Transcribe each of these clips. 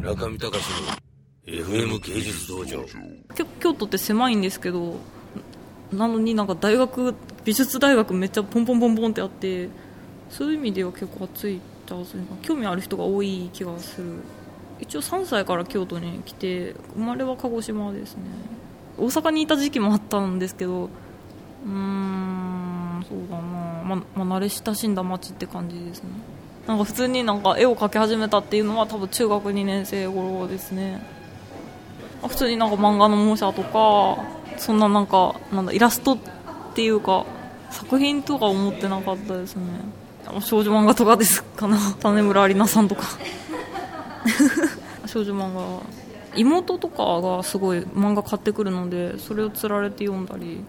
中見隆の FM 芸術道場。京都って狭いんですけどなのになんか大学美術大学めっちゃポンポンポンポンってあってそういう意味では結構暑いっちゃ暑いな興味ある人が多い気がする。一応3歳から京都に来て生まれは鹿児島ですね。大阪にいた時期もあったんですけどうーんそうだな。ままあ慣れ親しんだ街って感じですね。なんか普通になんか絵を描き始めたっていうのは多分中学2年生頃ですね。普通になんか漫画の模写とかそんななんかなんだイラストっていうか作品とか思ってなかったですね。少女漫画とかですかな。種村有奈さんとか。少女漫画妹とかがすごい漫画買ってくるのでそれをつられて読んだり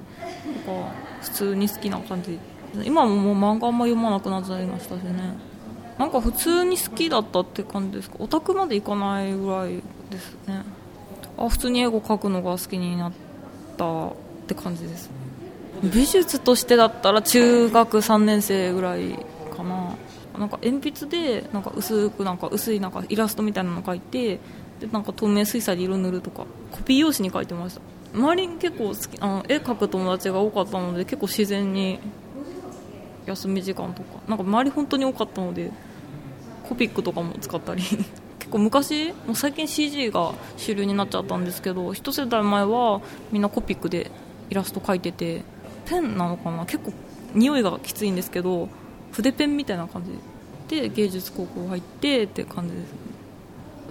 とか普通に好きな感じ。今ももう漫画あんま読まなくなっちゃいましたしね。なんか普通に好きだったって感じですか？オタクまでいかないぐらいですね。あ普通に絵を描くのが好きになったって感じです。美術としてだったら中学3年生ぐらいかな。なんか鉛筆でなんか薄くなんか薄いなんかイラストみたいなの描いてでなんか透明水彩で色塗るとかコピー用紙に描いてました。周りに結構好きあの絵描く友達が多かったので結構自然に休み時間とかなんか周り本当に多かったのでコピックとかも使ったり。結構昔もう最近 CG が主流になっちゃったんですけど一世代前はみんなコピックでイラスト描いててペンなのかな？結構匂いがきついんですけど筆ペンみたいな感じ。で芸術高校入ってって感じですね。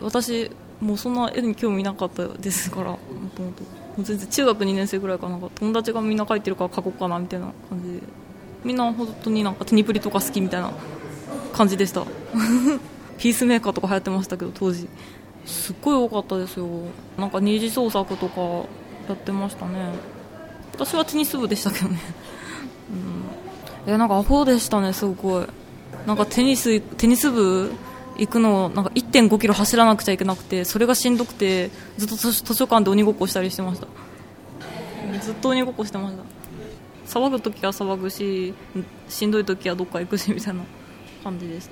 私もうそんな絵に興味なかったですからもともと。全然中学2年生ぐらいかなんか友達がみんな描いてるから描こうかなみたいな感じで。みんな本当になんかテニプリとか好きみたいな感じでした。ピースメーカーとか流行ってましたけど当時。すっごい多かったですよ。なんか二次創作とかやってましたね。私はテニス部でしたけどね、うん、えなんかアホでしたねすごい。なんかテニステニス部行くのなんか1 5キロ走らなくちゃいけなくてそれがしんどくてずっと図書館で鬼ごっこしたりしてました。ずっと鬼ごっこしてました。騒ぐ時は騒ぐししんどい時はどっか行くしみたいな感じです。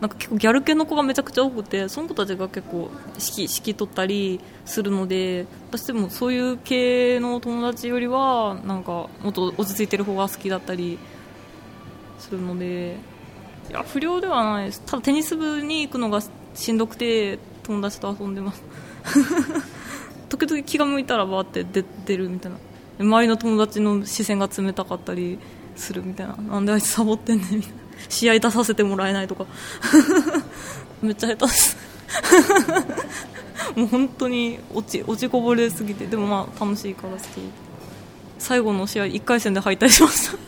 なんか結構ギャル系の子がめちゃくちゃ多くてその子たちが結構指揮指揮取ったりするので私でもそういう系の友達よりはなんかもっと落ち着いてる方が好きだったりするのでいや不良ではないです。ただテニス部に行くのがしんどくて友達と遊んでます。時々気が向いたらバーって出てるみたいな。周りの友達の視線が冷たかったりするみたいな。なんであいつサボってんねんみたいな。試合出させてもらえないとか。めっちゃ下手です。もう本当に落ち落ちこぼれすぎて。でもまあ楽しいから好き。最後の試合1回戦で敗退しました。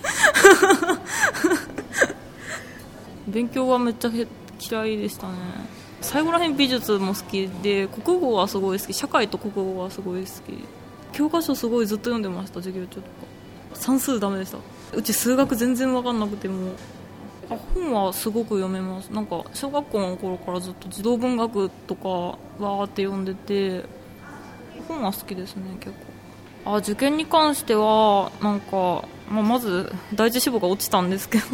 勉強はめっちゃ嫌いでしたね。最後らへん美術も好きで国語はすごい好き。社会と国語はすごい好き。教科書すごいずっと読んでました授業中とか。算数ダメでした。うち数学全然分かんなくてもあ本はすごく読めます。なんか小学校の頃からずっと児童文学とかわーって読んでて本は好きですね結構。あ受験に関してはなんか、まあ、まず第一志望が落ちたんですけど。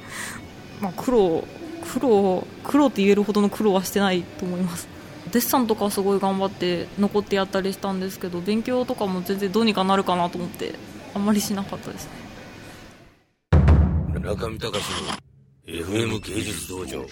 まあ苦労苦労苦労って言えるほどの苦労はしてないと思います。デッサンとかすごい頑張って残ってやったりしたんですけど勉強とかも全然どうにかなるかなと思ってあんまりしなかったですね。中見隆の FM 芸術道場。